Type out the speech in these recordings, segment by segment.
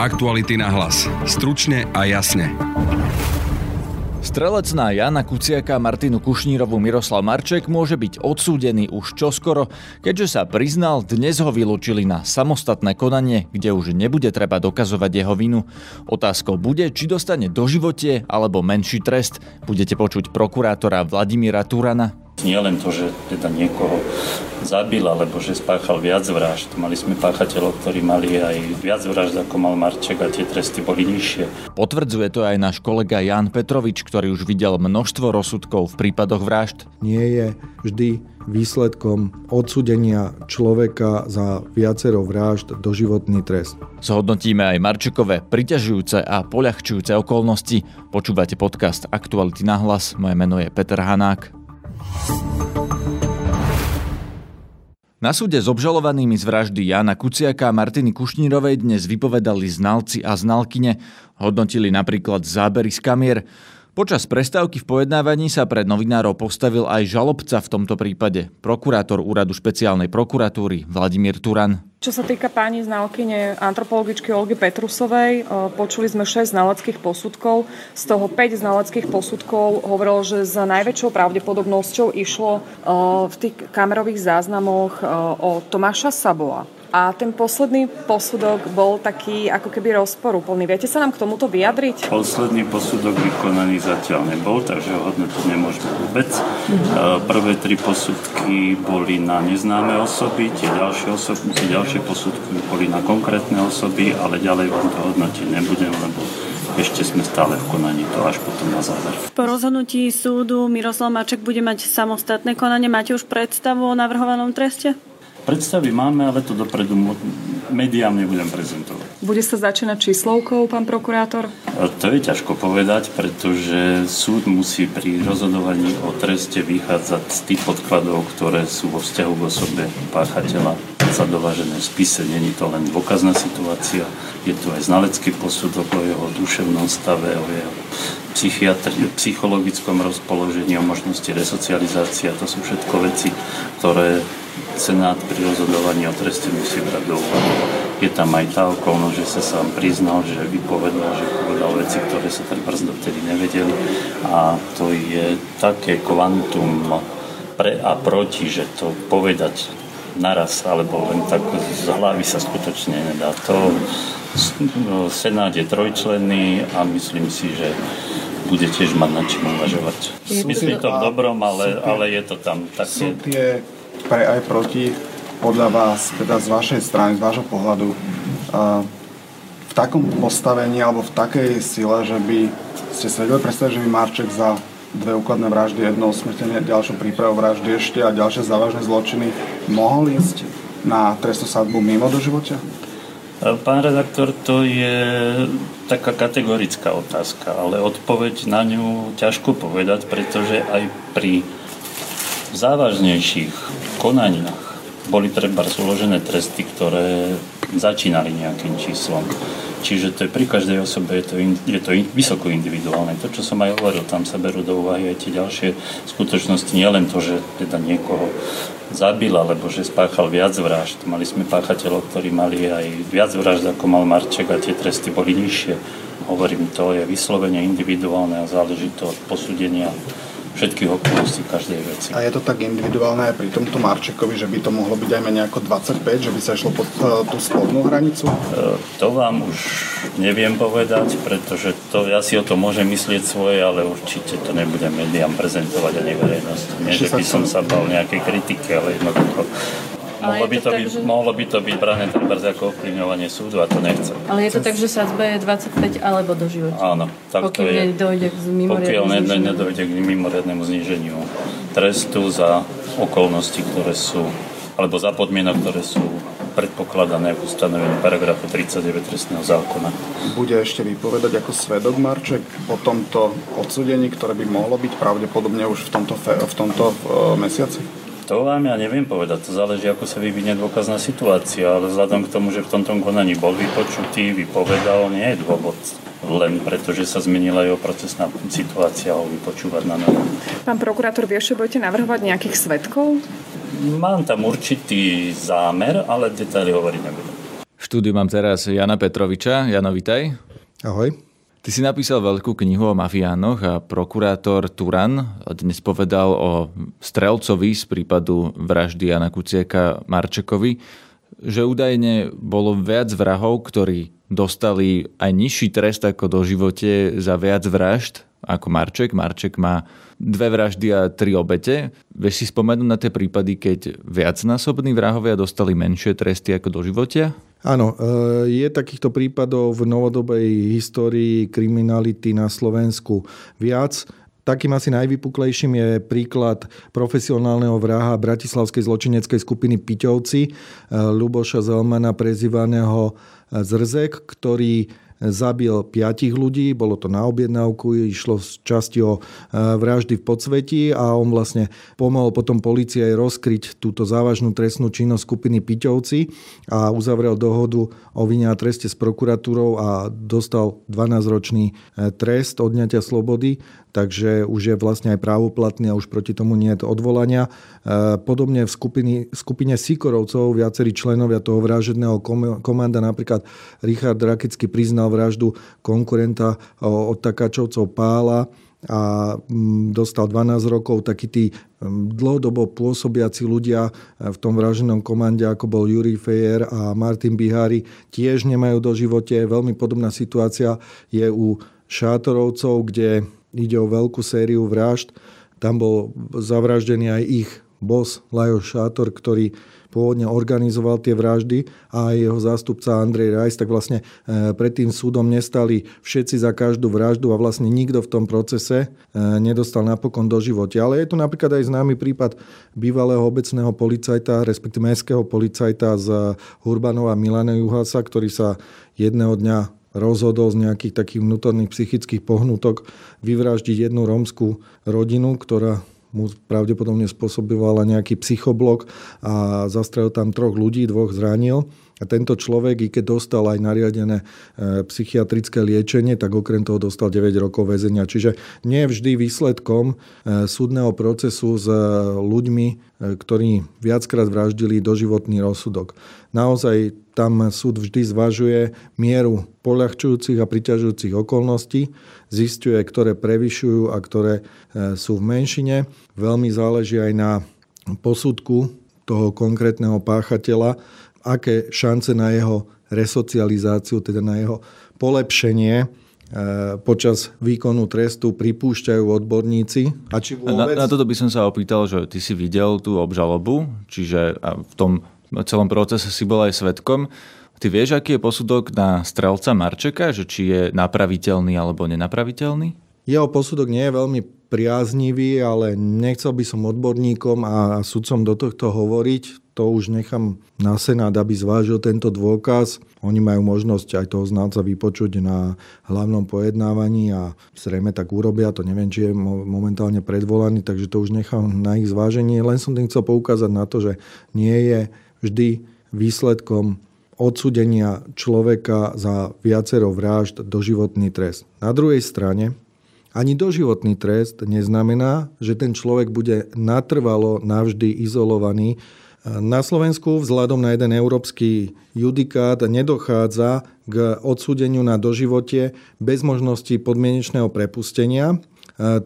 Aktuality na hlas. Stručne a jasne. Strelec na Jana Kuciaka, Martinu Kušnírovu, Miroslav Marček môže byť odsúdený už čoskoro, keďže sa priznal, dnes ho vylúčili na samostatné konanie, kde už nebude treba dokazovať jeho vinu. Otázkou bude, či dostane doživotie alebo menší trest. Budete počuť prokurátora Vladimíra Turana. Nie len to, že teda niekoho zabil, alebo že spáchal viac vražd. Mali sme páchateľov, ktorí mali aj viac vražd, ako mal Marček a tie tresty boli nižšie. Potvrdzuje to aj náš kolega Jan Petrovič, ktorý už videl množstvo rozsudkov v prípadoch vražd. Nie je vždy výsledkom odsudenia človeka za viacero vražd doživotný trest. Zhodnotíme aj Marčekové priťažujúce a poľahčujúce okolnosti. Počúvate podcast Aktuality na hlas. Moje meno je Peter Hanák. Na súde s obžalovanými z vraždy Jana Kuciaka a Martiny Kušnírovej dnes vypovedali znalci a znalkyne. Hodnotili napríklad zábery z kamier. Počas prestávky v pojednávaní sa pred novinárov postavil aj žalobca v tomto prípade, prokurátor úradu špeciálnej prokuratúry Vladimír Turan. Čo sa týka pani znalkyne antropologičky Olgy Petrusovej, počuli sme 6 znaleckých posudkov. Z toho 5 znaleckých posudkov hovorilo, že za najväčšou pravdepodobnosťou išlo v tých kamerových záznamoch o Tomáša Saboa. A ten posledný posudok bol taký ako keby rozporúplný. Viete sa nám k tomuto vyjadriť? Posledný posudok vykonaný zatiaľ nebol, takže ho hodnotiť nemôžeme vôbec. Mm-hmm. Prvé tri posudky boli na neznáme osoby, tie ďalšie, osoby, tie ďalšie posudky boli na konkrétne osoby, ale ďalej vám to hodnotiť nebudem, lebo ešte sme stále v konaní, to až potom na záver. Po rozhodnutí súdu Miroslav Maček bude mať samostatné konanie. Máte už predstavu o navrhovanom treste? Predstavy máme, ale to dopredu médiám nebudem prezentovať. Bude sa začínať číslovkou, pán prokurátor? To je ťažko povedať, pretože súd musí pri rozhodovaní o treste vychádzať z tých podkladov, ktoré sú vo vzťahu k osobe páchateľa sa dovážené v spise. Není to len dôkazná situácia, je tu aj znalecký posudok o jeho duševnom stave, o jeho psychiatri- psychologickom rozpoložení, o možnosti resocializácie. To sú všetko veci, ktoré Senát pri rozhodovaní o treste musí brať do úvahy. Je tam aj tá okolnosť, že sa sám priznal, že vypovedal, že povedal veci, ktoré sa treba dovtedy nevedeli. A to je také kvantum pre a proti, že to povedať naraz, alebo len tak z hlavy sa skutočne nedá. To no, Senát je trojčlenný a myslím si, že bude tiež mať nad čím uvažovať. Myslím to v dobrom, ale, ale je to tam také... Sú tie pre aj proti podľa vás, teda z vašej strany, z vášho pohľadu, v takom postavení alebo v takej sile, že by ste sa vedeli predstaviť, že by Marček za dve úkladné vraždy, jedno usmrtenie, ďalšiu prípravu vraždy ešte a ďalšie závažné zločiny mohol ísť na trestnú sadbu mimo do života? Pán redaktor, to je taká kategorická otázka, ale odpoveď na ňu ťažko povedať, pretože aj pri závažnejších konaniach boli treba uložené tresty, ktoré začínali nejakým číslom. Čiže to je pri každej osobe je to, in, je to in, vysoko individuálne. To, čo som aj hovoril, tam sa berú do úvahy aj tie ďalšie skutočnosti. Nie len to, že teda niekoho zabil, alebo že spáchal viac vražd. Mali sme páchateľov, ktorí mali aj viac vražd, ako mal Marček a tie tresty boli nižšie. Hovorím, to je vyslovene individuálne a záleží to od posúdenia všetkých okolností každej veci. A je to tak individuálne aj pri tomto Marčekovi, že by to mohlo byť aj menej ako 25, že by sa išlo pod uh, tú spodnú hranicu? Uh, to vám už neviem povedať, pretože to, ja si o to môžem myslieť svoje, ale určite to nebudem médiám prezentovať ani verejnosť. Nie, že by som sa bal nejakej kritiky, ale jednoducho Mohlo by, to tak, byť, že... mohlo by to byť brané trebárs ako ovplyvňovanie súdu a to nechcem. Ale je to tak, že sadzba je 25 alebo do života? Áno. Tak pokiaľ to je, nedojde k pokiaľ nedojde k mimoriadnemu zníženiu trestu za okolnosti, ktoré sú, alebo za podmienok, ktoré sú predpokladané v ustanovení paragrafu 39 trestného zákona. Bude ešte vypovedať ako svedok Marček o tomto odsudení, ktoré by mohlo byť pravdepodobne už v tomto, v tomto uh, mesiaci? To vám ja neviem povedať, to záleží, ako sa vyvinie dôkazná situácia, ale vzhľadom k tomu, že v tomto konaní bol vypočutý, vypovedal, nie je dôvod len preto, že sa zmenila jeho procesná situácia ho vypočúvať na novo. Pán prokurátor, vie, že budete navrhovať nejakých svetkov? Mám tam určitý zámer, ale detaily hovoriť nebudem. štúdiu mám teraz Jana Petroviča. Jano, vitaj. Ahoj. Ty si napísal veľkú knihu o mafiánoch a prokurátor Turan dnes povedal o strelcovi z prípadu vraždy Jana Kuciaka Marčekovi, že údajne bolo viac vrahov, ktorí dostali aj nižší trest ako do živote za viac vražd ako Marček. Marček má dve vraždy a tri obete. Vieš si spomenúť na tie prípady, keď viacnásobní vrahovia dostali menšie tresty ako do života? Áno, e, je takýchto prípadov v novodobej histórii kriminality na Slovensku viac. Takým asi najvypuklejším je príklad profesionálneho vraha bratislavskej zločineckej skupiny Piťovci, e, Luboša Zelmana, prezývaného Zrzek, ktorý zabil piatich ľudí, bolo to na objednávku, išlo z časti o e, vraždy v podsvetí a on vlastne pomohol potom policie aj rozkryť túto závažnú trestnú činnosť skupiny Piťovci a uzavrel dohodu o vine a treste s prokuratúrou a dostal 12-ročný e, trest odňatia slobody takže už je vlastne aj právoplatný a už proti tomu nie je odvolania. E, podobne v skupine, skupine Sikorovcov viacerí členovia toho vražedného komanda, napríklad Richard Rakecký priznal vraždu konkurenta od Takáčovcov Pála a mm, dostal 12 rokov. Takí tí mm, dlhodobo pôsobiaci ľudia v tom vraženom komande, ako bol Juri Fejer a Martin Bihári, tiež nemajú do živote. Veľmi podobná situácia je u Šátorovcov, kde ide o veľkú sériu vražd. Tam bol zavraždený aj ich boss Lajos Šátor, ktorý pôvodne organizoval tie vraždy a jeho zástupca Andrej Rajs, tak vlastne e, pred tým súdom nestali všetci za každú vraždu a vlastne nikto v tom procese e, nedostal napokon do života. Ale je tu napríklad aj známy prípad bývalého obecného policajta, respektíve mestského policajta z Hurbanova Milana Juhasa, ktorý sa jedného dňa rozhodol z nejakých takých vnútorných psychických pohnutok vyvraždiť jednu rómskú rodinu, ktorá mu pravdepodobne spôsobovala nejaký psychoblok a zastrelil tam troch ľudí, dvoch zranil. A tento človek, i keď dostal aj nariadené e, psychiatrické liečenie, tak okrem toho dostal 9 rokov väzenia. Čiže nie je vždy výsledkom e, súdneho procesu s e, ľuďmi, ktorí viackrát vraždili doživotný rozsudok. Naozaj tam súd vždy zvažuje mieru poľahčujúcich a priťažujúcich okolností, zistuje, ktoré prevyšujú a ktoré sú v menšine. Veľmi záleží aj na posudku toho konkrétneho páchateľa, aké šance na jeho resocializáciu, teda na jeho polepšenie e, počas výkonu trestu pripúšťajú odborníci. A či vôbec... na, na toto by som sa opýtal, že ty si videl tú obžalobu, čiže v tom celom procese si bol aj svetkom. Ty vieš, aký je posudok na strelca Marčeka, že či je napraviteľný alebo nenapraviteľný? Jeho posudok nie je veľmi priaznivý, ale nechcel by som odborníkom a sudcom do tohto hovoriť to už nechám na Senát, aby zvážil tento dôkaz. Oni majú možnosť aj toho znalca vypočuť na hlavnom pojednávaní a zrejme tak urobia. To neviem, či je momentálne predvolaný, takže to už nechám na ich zváženie. Len som tým chcel poukázať na to, že nie je vždy výsledkom odsudenia človeka za viacero vražd doživotný trest. Na druhej strane, ani doživotný trest neznamená, že ten človek bude natrvalo navždy izolovaný. Na Slovensku vzhľadom na jeden európsky judikát nedochádza k odsúdeniu na doživote bez možnosti podmienečného prepustenia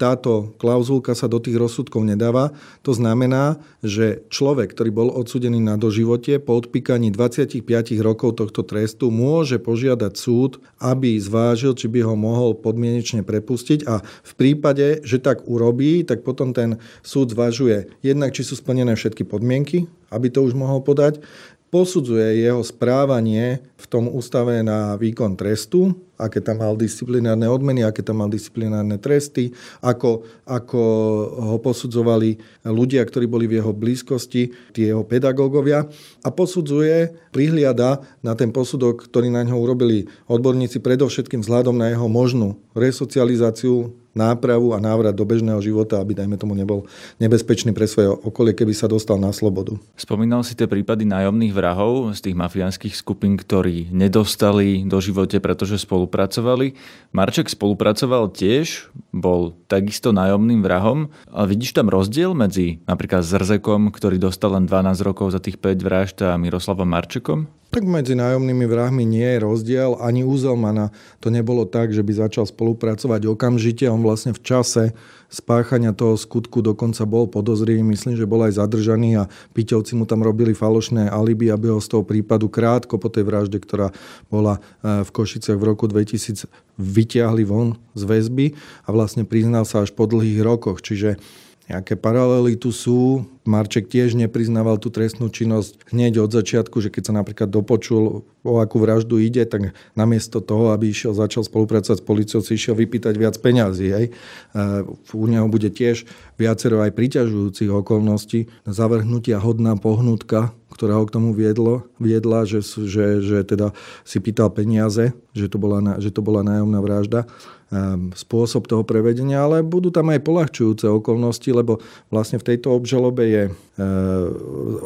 táto klauzulka sa do tých rozsudkov nedáva. To znamená, že človek, ktorý bol odsudený na doživote po odpíkaní 25 rokov tohto trestu, môže požiadať súd, aby zvážil, či by ho mohol podmienečne prepustiť. A v prípade, že tak urobí, tak potom ten súd zvažuje jednak, či sú splnené všetky podmienky, aby to už mohol podať, posudzuje jeho správanie v tom ústave na výkon trestu, aké tam mal disciplinárne odmeny, aké tam mal disciplinárne tresty, ako, ako ho posudzovali ľudia, ktorí boli v jeho blízkosti, tie jeho pedagógovia a posudzuje, prihliada na ten posudok, ktorý na ňo urobili odborníci predovšetkým vzhľadom na jeho možnú resocializáciu nápravu a návrat do bežného života, aby, dajme tomu, nebol nebezpečný pre svoje okolie, keby sa dostal na slobodu. Spomínal si tie prípady nájomných vrahov z tých mafiánskych skupín, ktorí nedostali do živote, pretože spolupracovali. Marček spolupracoval tiež, bol takisto nájomným vrahom, ale vidíš tam rozdiel medzi napríklad Zrzekom, ktorý dostal len 12 rokov za tých 5 vražd a Miroslavom Marčekom? Tak medzi nájomnými vrahmi nie je rozdiel. Ani u Zelmana to nebolo tak, že by začal spolupracovať okamžite. On vlastne v čase spáchania toho skutku dokonca bol podozrivý. Myslím, že bol aj zadržaný a Piťovci mu tam robili falošné alibi, aby ho z toho prípadu krátko po tej vražde, ktorá bola e, v Košiciach v roku 2000, vyťahli von z väzby a vlastne priznal sa až po dlhých rokoch. Čiže nejaké paralely tu sú. Marček tiež nepriznával tú trestnú činnosť hneď od začiatku, že keď sa napríklad dopočul, o akú vraždu ide, tak namiesto toho, aby išiel, začal spolupracovať s policiou, si išiel vypýtať viac peňazí. Hej. U neho bude tiež viacero aj priťažujúcich okolností. Zavrhnutia hodná pohnutka, ktorá ho k tomu viedlo, viedla, že, že, že teda si pýtal peniaze, že to bola, že to bola nájomná vražda. Ehm, spôsob toho prevedenia, ale budú tam aj polahčujúce okolnosti, lebo vlastne v tejto obžalobe je ehm,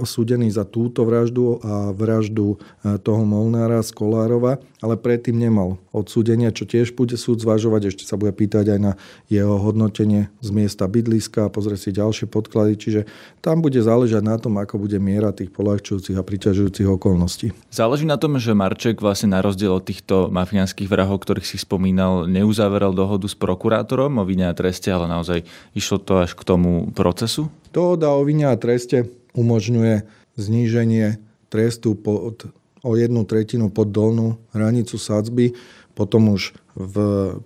osúdený za túto vraždu a vraždu e, toho Molnára z Kolárova, ale predtým nemal odsúdenia, čo tiež bude súd zvažovať. Ešte sa bude pýtať aj na jeho hodnotenie z miesta bydliska a pozrie si ďalšie podklady, čiže tam bude záležať na tom, ako bude miera tých polahčujúcich a priťažujúcich okolností. Záleží na tom, že Marček vlastne na rozdiel od týchto mafiánskych vrahov, ktorých si spomínal, neuzavral uzavrel dohodu s prokurátorom o vine a treste, ale naozaj išlo to až k tomu procesu? Dohoda o vine a treste umožňuje zníženie trestu pod, o jednu tretinu pod dolnú hranicu sadzby. Potom už v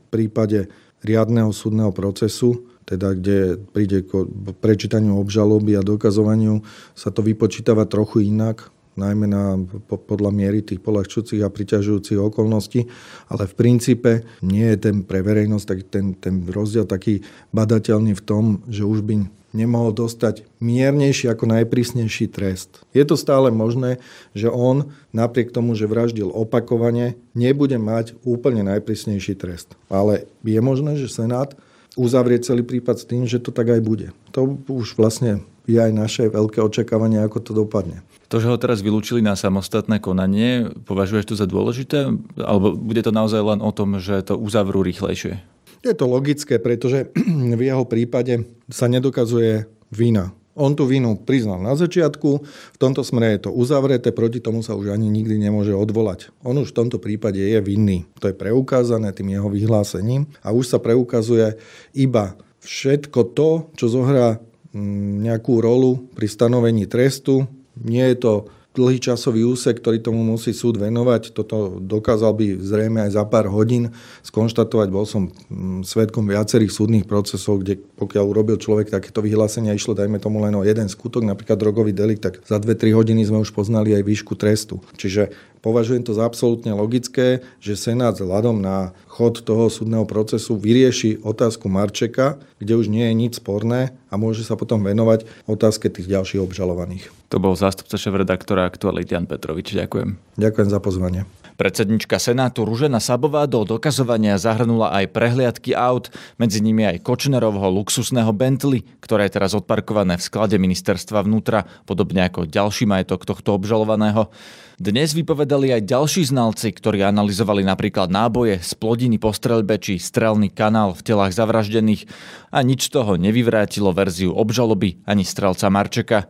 prípade riadneho súdneho procesu teda kde príde k prečítaniu obžaloby a dokazovaniu, sa to vypočítava trochu inak najmä na, podľa miery tých polahčujúcich a priťažujúcich okolností, ale v princípe nie je ten pre verejnosť tak ten, ten rozdiel taký badateľný v tom, že už by nemohol dostať miernejší ako najprísnejší trest. Je to stále možné, že on napriek tomu, že vraždil opakovane, nebude mať úplne najprísnejší trest. Ale je možné, že Senát uzavrie celý prípad s tým, že to tak aj bude. To už vlastne je aj naše veľké očakávanie, ako to dopadne. To, že ho teraz vylúčili na samostatné konanie, považuješ to za dôležité? Alebo bude to naozaj len o tom, že to uzavrú rýchlejšie? Je to logické, pretože v jeho prípade sa nedokazuje vina. On tú vinu priznal na začiatku, v tomto smere je to uzavreté, proti tomu sa už ani nikdy nemôže odvolať. On už v tomto prípade je vinný. To je preukázané tým jeho vyhlásením a už sa preukazuje iba všetko to, čo zohrá mm, nejakú rolu pri stanovení trestu, nie je to dlhý časový úsek, ktorý tomu musí súd venovať. Toto dokázal by zrejme aj za pár hodín skonštatovať. Bol som mm, svetkom viacerých súdnych procesov, kde pokiaľ urobil človek takéto vyhlásenia, išlo dajme tomu len o jeden skutok, napríklad drogový delikt, tak za 2-3 hodiny sme už poznali aj výšku trestu. Čiže Považujem to za absolútne logické, že Senát vzhľadom na chod toho súdneho procesu vyrieši otázku Marčeka, kde už nie je nič sporné a môže sa potom venovať otázke tých ďalších obžalovaných. To bol zástupca šéf-redaktora Aktuality Jan Petrovič. Ďakujem. Ďakujem za pozvanie. Predsednička Senátu Ružena Sabová do dokazovania zahrnula aj prehliadky aut, medzi nimi aj Kočnerovho luxusného Bentley, ktoré je teraz odparkované v sklade ministerstva vnútra, podobne ako ďalší majetok tohto obžalovaného. Dnes vypovedali aj ďalší znalci, ktorí analyzovali napríklad náboje z plodiny po streľbe či strelný kanál v telách zavraždených a nič toho nevyvrátilo verziu obžaloby ani strelca Marčeka.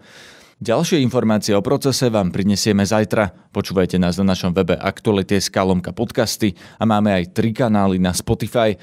Ďalšie informácie o procese vám prinesieme zajtra. Počúvajte nás na našom webe Aktuality.sk lomka podcasty a máme aj tri kanály na Spotify.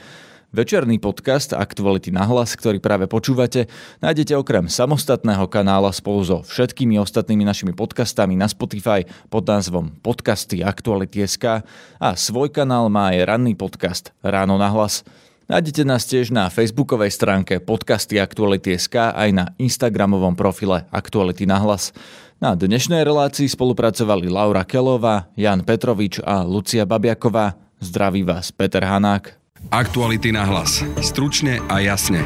Večerný podcast Aktuality na hlas, ktorý práve počúvate, nájdete okrem samostatného kanála spolu so všetkými ostatnými našimi podcastami na Spotify pod názvom Podcasty Aktuality.sk a svoj kanál má aj ranný podcast Ráno na hlas. Nájdete nás tiež na facebookovej stránke podcasty Aktuality.sk aj na instagramovom profile Aktuality na hlas. Na dnešnej relácii spolupracovali Laura Kelová, Jan Petrovič a Lucia Babiaková. Zdraví vás Peter Hanák. Aktuality na hlas. Stručne a jasne.